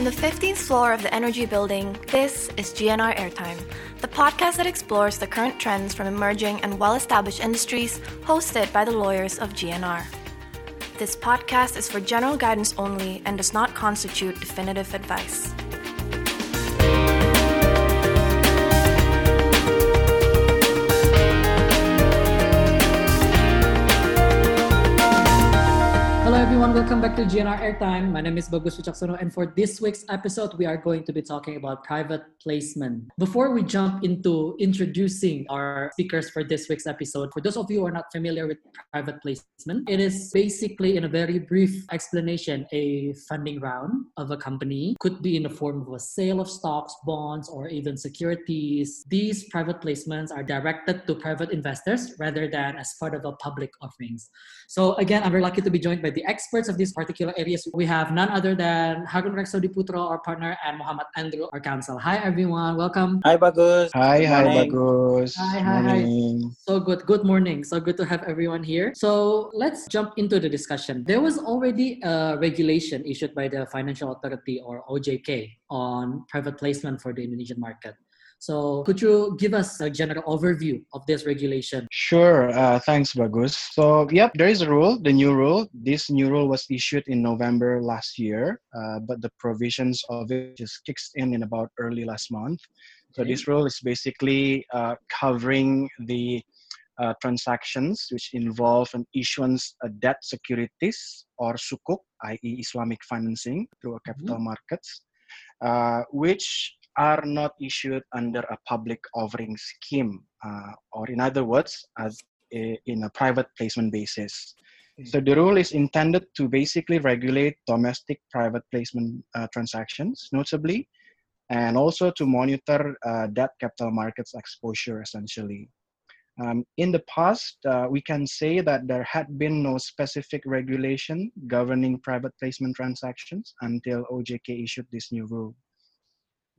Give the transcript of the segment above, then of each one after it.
From the 15th floor of the Energy Building, this is GNR Airtime, the podcast that explores the current trends from emerging and well established industries, hosted by the lawyers of GNR. This podcast is for general guidance only and does not constitute definitive advice. Welcome back to GNR Airtime. My name is Bagus Wicaksono and for this week's episode, we are going to be talking about private placement. Before we jump into introducing our speakers for this week's episode, for those of you who are not familiar with private placement, it is basically in a very brief explanation, a funding round of a company could be in the form of a sale of stocks, bonds, or even securities. These private placements are directed to private investors rather than as part of a public offerings. So again, I'm very lucky to be joined by the experts of these particular areas. We have none other than Harun Reksodiputro, our partner, and Muhammad Andrew, our counsel. Hi everyone, welcome. Hi Bagus. Hi, hi. Bagus. Hi, hi, hi. So good. Good morning. So good to have everyone here. So let's jump into the discussion. There was already a regulation issued by the Financial Authority or OJK on private placement for the Indonesian market. So could you give us a general overview of this regulation? Sure. Uh, thanks, Bagus. So, yep, there is a rule, the new rule. This new rule was issued in November last year, uh, but the provisions of it just kicks in in about early last month. So, Okay. this rule is basically uh, covering the uh, transactions which involve an issuance of debt securities or sukuk, i.e., Islamic financing through a capital markets, uh, which are not issued under a public offering scheme, uh, or in other words, as a, in a private placement basis. So the rule is intended to basically regulate domestic private placement uh, transactions, notably, and also to monitor uh, debt capital markets exposure, essentially. Um, in the past, uh, we can say that there had been no specific regulation governing private placement transactions until OJK issued this new rule.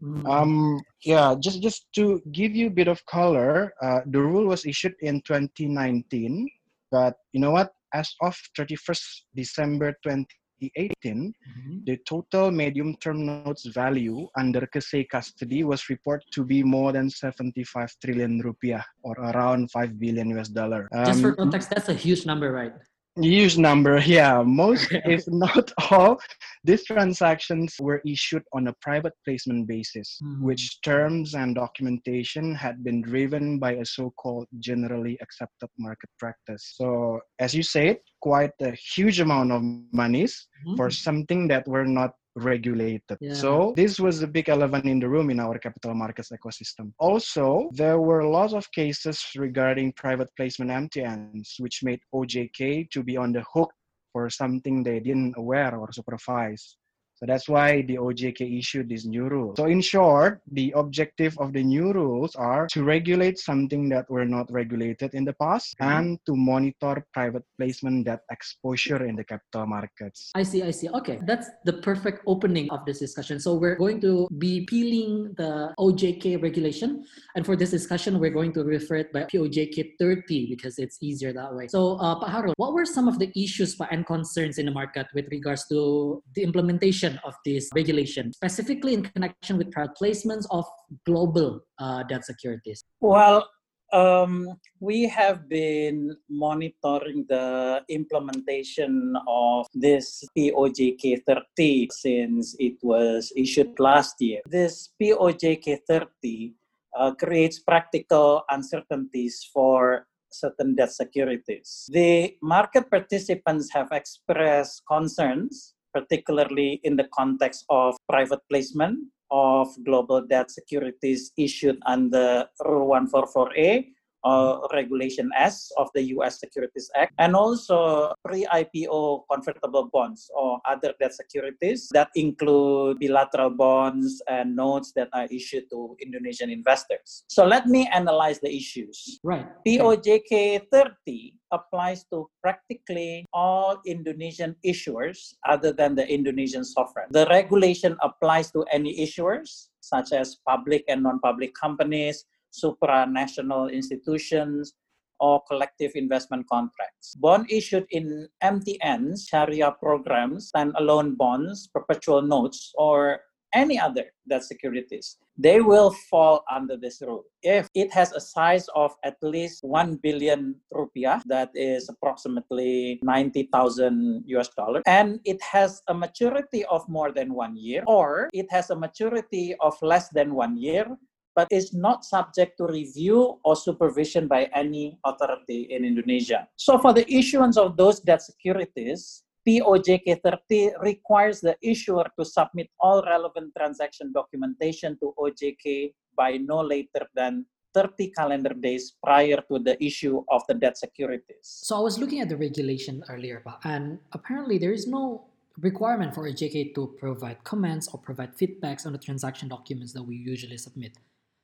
Mm. Um, yeah, just just to give you a bit of color, uh, the rule was issued in 2019, but you know what? As of 31st December 2018, Mhm. the total medium-term notes value under KSEI custody was reported to be more than 75 trillion rupiah, or around 5 billion US dollar. Just for Um, context, that's a huge number, right? Huge number, yeah. Most, if not all, these transactions were issued on a private placement basis, Hmm. which terms and documentation had been driven by a so-called generally accepted market practice. So, as you said, quite a huge amount of monies for Mhm. something that were not regulated. Yeah. So this was a big elephant in the room in our capital markets ecosystem. Also, there were lots of cases regarding private placement MTNs, which made OJK to be on the hook for something they didn't aware or supervise. So that's why the OJK issued this new rule. So in short, the objective of the new rules are to regulate something that were not regulated in the past Mhm. and to monitor private placement debt exposure in the capital markets. I see, I see. Okay, that's the perfect opening of this discussion. So we're going to be peeling the OJK regulation, and for this discussion, we're going to refer it by POJK 30 because it's easier that way. So, uh, Pak Harun, what were some of the issues and concerns in the market with regards to the implementation of this regulation, specifically in connection with private placements of global uh, debt securities? Well, um, we have been monitoring the implementation of this POJK 30 since it was issued last year. This POJK 30 uh, creates practical uncertainties for certain debt securities. The market participants have expressed concerns, particularly in the context of private placement of global debt securities issued under Rule 144A or Regulation S of the US Securities Act, and also pre IPO convertible bonds or other debt securities that include bilateral bonds and notes that are issued to Indonesian investors. So let me analyze the issues. Right. POJK 30 applies to practically all Indonesian issuers other than the Indonesian sovereign. The regulation applies to any issuers, such as public and non public companies, supranational institutions, or collective investment contracts. Bond issued in MTNs, Sharia programs, standalone bonds, perpetual notes, or any other debt securities, they will fall under this rule. If it has a size of at least 1 billion rupiah, that is approximately 90,000 US dollars, and it has a maturity of more than one year, or it has a maturity of less than one year, but is not subject to review or supervision by any authority in Indonesia. So, for the issuance of those debt securities, POJK 30 requires the issuer to submit all relevant transaction documentation to OJK by no later than 30 calendar days prior to the issue of the debt securities. So I was looking at the regulation earlier, and apparently there is no requirement for OJK to provide comments or provide feedbacks on the transaction documents that we usually submit.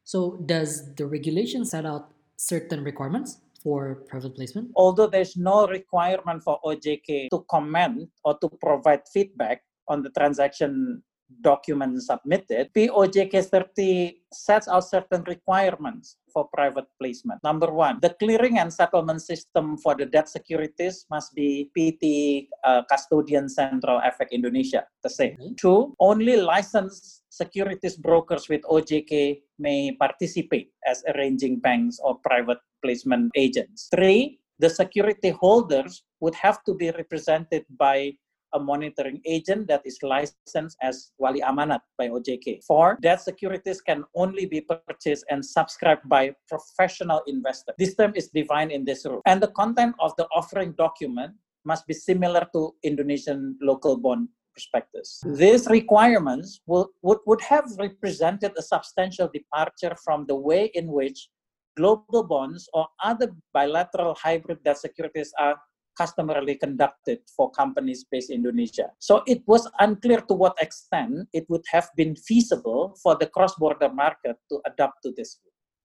So does the regulation set out certain requirements? for private placement? Although there's no requirement for OJK to comment or to provide feedback on the transaction document submitted, POJK 30 sets out certain requirements for private placement. Number one, the clearing and settlement system for the debt securities must be PT uh, Kustodian Sentral Efek Indonesia, the same. Okay. Two, only licensed securities brokers with OJK may participate as arranging banks or private placement agents. Three, the security holders would have to be represented by a monitoring agent that is licensed as Wali Amanat by OJK. Four, debt securities can only be purchased and subscribed by professional investors. This term is defined in this rule. And the content of the offering document must be similar to Indonesian local bond prospectus. These requirements will, would, would have represented a substantial departure from the way in which global bonds or other bilateral hybrid debt securities are customarily conducted for companies based in Indonesia. So it was unclear to what extent it would have been feasible for the cross-border market to adapt to this.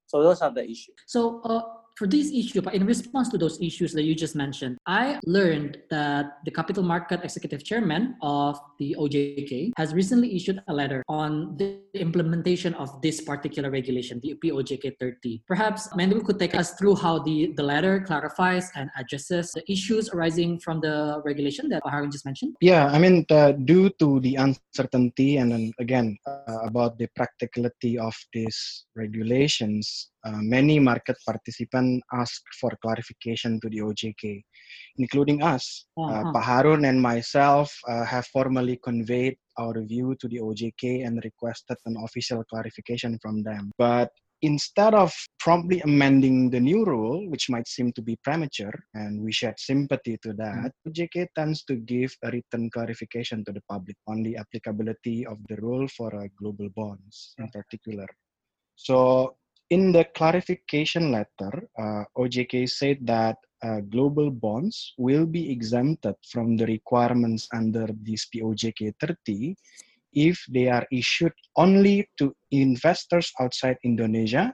So those are the issues. So uh, for this issue, but in response to those issues that you just mentioned, I learned that the capital market executive chairman of the OJK has recently issued a letter on the implementation of this particular regulation, the POJK 30. Perhaps Mendel could take us through how the, the letter clarifies and addresses the issues arising from the regulation that Harun just mentioned. Yeah, I mean, uh, due to the uncertainty and then again uh, about the practicality of these regulations, uh, many market participants asked for clarification to the OJK, including us. Uh, uh-huh. Uh, Pak and myself uh, have formally conveyed our view to the OJK and requested an official clarification from them. But instead of promptly amending the new rule, which might seem to be premature, and we shed sympathy to that, mm-hmm. OJK tends to give a written clarification to the public on the applicability of the rule for uh, global bonds in particular. So in the clarification letter, uh, OJK said that uh, global bonds will be exempted from the requirements under this POJK 30 if they are issued only to investors outside Indonesia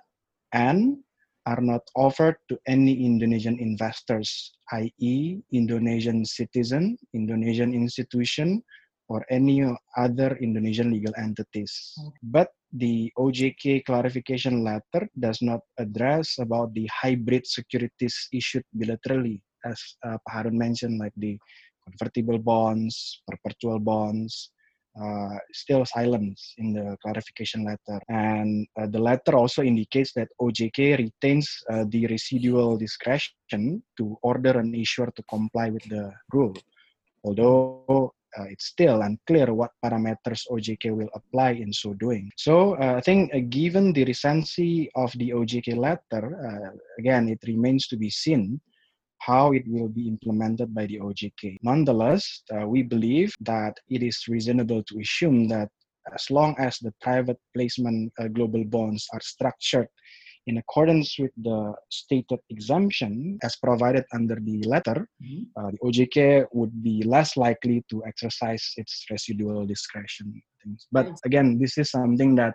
and are not offered to any Indonesian investors, i.e., Indonesian citizen, Indonesian institution, or any other Indonesian legal entities. But the OJK clarification letter does not address about the hybrid securities issued bilaterally, as uh, Harun mentioned, like the convertible bonds, perpetual bonds, uh, still silence in the clarification letter. And uh, the letter also indicates that OJK retains uh, the residual discretion to order an issuer to comply with the rule. Although uh, it's still unclear what parameters OJK will apply in so doing. So uh, I think uh, given the recency of the OJK letter, uh, again, it remains to be seen how it will be implemented by the OJK. Nonetheless, uh, we believe that it is reasonable to assume that as long as the private placement uh, global bonds are structured in accordance with the stated exemption as provided under the letter, mm-hmm. uh, the OJK would be less likely to exercise its residual discretion. But again, this is something that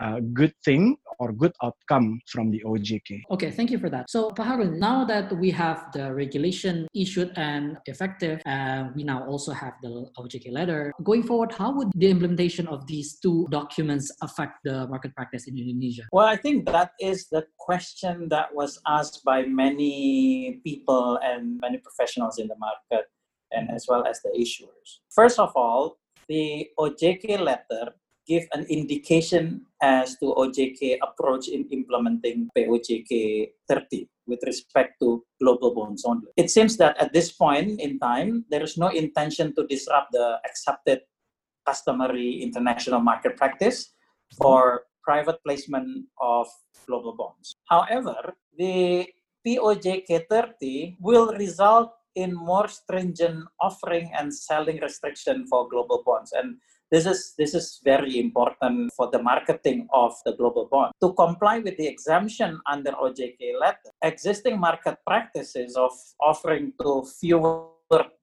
uh, good thing or good outcome from the OJK. Okay, thank you for that. So, Pak now that we have the regulation issued and effective, and we now also have the OJK letter, going forward, how would the implementation of these two documents affect the market practice in Indonesia? Well, I think that is the question that was asked by many people and many professionals in the market, and as well as the issuers. First of all, the OJK letter give an indication as to OJK approach in implementing POJK 30 with respect to global bonds only. It seems that at this point in time, there is no intention to disrupt the accepted customary international market practice for private placement of global bonds. However, the POJK 30 will result in more stringent offering and selling restriction for global bonds. And this is this is very important for the marketing of the global bond. To comply with the exemption under OJK letter, existing market practices of offering to fewer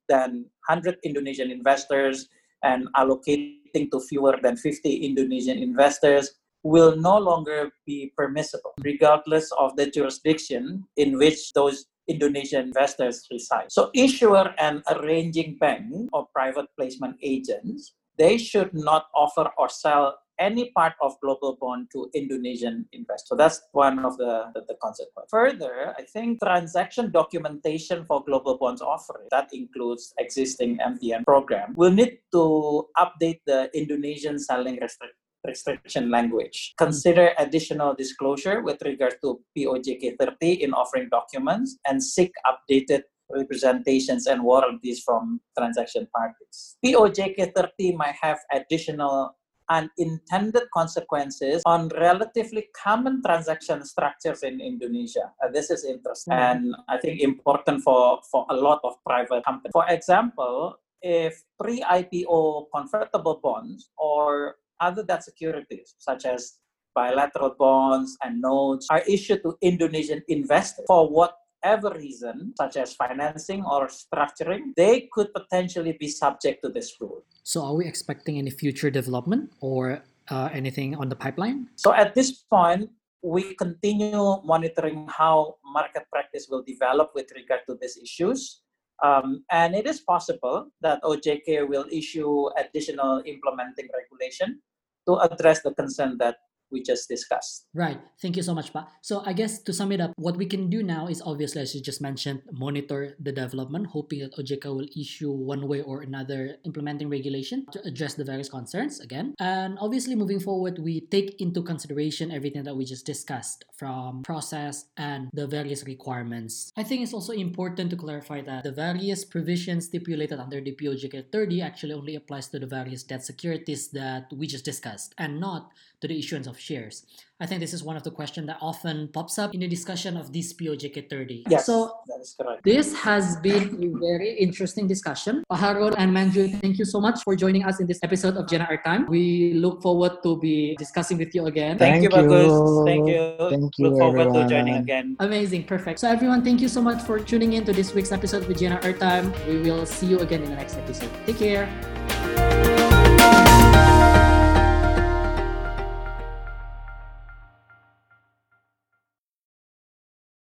than 100 Indonesian investors and allocating to fewer than 50 Indonesian investors will no longer be permissible, regardless of the jurisdiction in which those Indonesian investors reside. So, issuer and arranging bank or private placement agents, they should not offer or sell any part of global bond to Indonesian investors. So that's one of the, the, the consequences. Further, I think transaction documentation for global bonds offering, that includes existing MTN program, will need to update the Indonesian selling restriction restriction language. Consider additional disclosure with regard to POJK 30 in offering documents and seek updated representations and warranties from transaction parties. POJK 30 might have additional unintended consequences on relatively common transaction structures in Indonesia. Uh, this is interesting mm-hmm. and I think important for, for a lot of private companies. For example, if pre-IPO convertible bonds or other debt securities, such as bilateral bonds and notes, are issued to Indonesian investors for whatever reason, such as financing or structuring, they could potentially be subject to this rule. So, are we expecting any future development or uh, anything on the pipeline? So, at this point, we continue monitoring how market practice will develop with regard to these issues. Um, and it is possible that OJK will issue additional implementing regulation to address the concern that we just discussed. Right. Thank you so much, Pa. So I guess to sum it up, what we can do now is obviously, as you just mentioned, monitor the development, hoping that OJK will issue one way or another implementing regulation to address the various concerns again. And obviously, moving forward, we take into consideration everything that we just discussed from process and the various requirements. I think it's also important to clarify that the various provisions stipulated under the POJK 30 actually only applies to the various debt securities that we just discussed and not to the issuance of shares. I think this is one of the questions that often pops up in the discussion of this POJK 30. Yes, so that is correct. This has been a very interesting discussion. Pak Harun and Manju, thank you so much for joining us in this episode of GNR Time. We look forward to be discussing with you again. Thank, thank you, Bagus. Thank you. Thank you. Look forward everyone. to joining again. Amazing. Perfect. So everyone, thank you so much for tuning in to this week's episode of GNR Time. We will see you again in the next episode. Take care.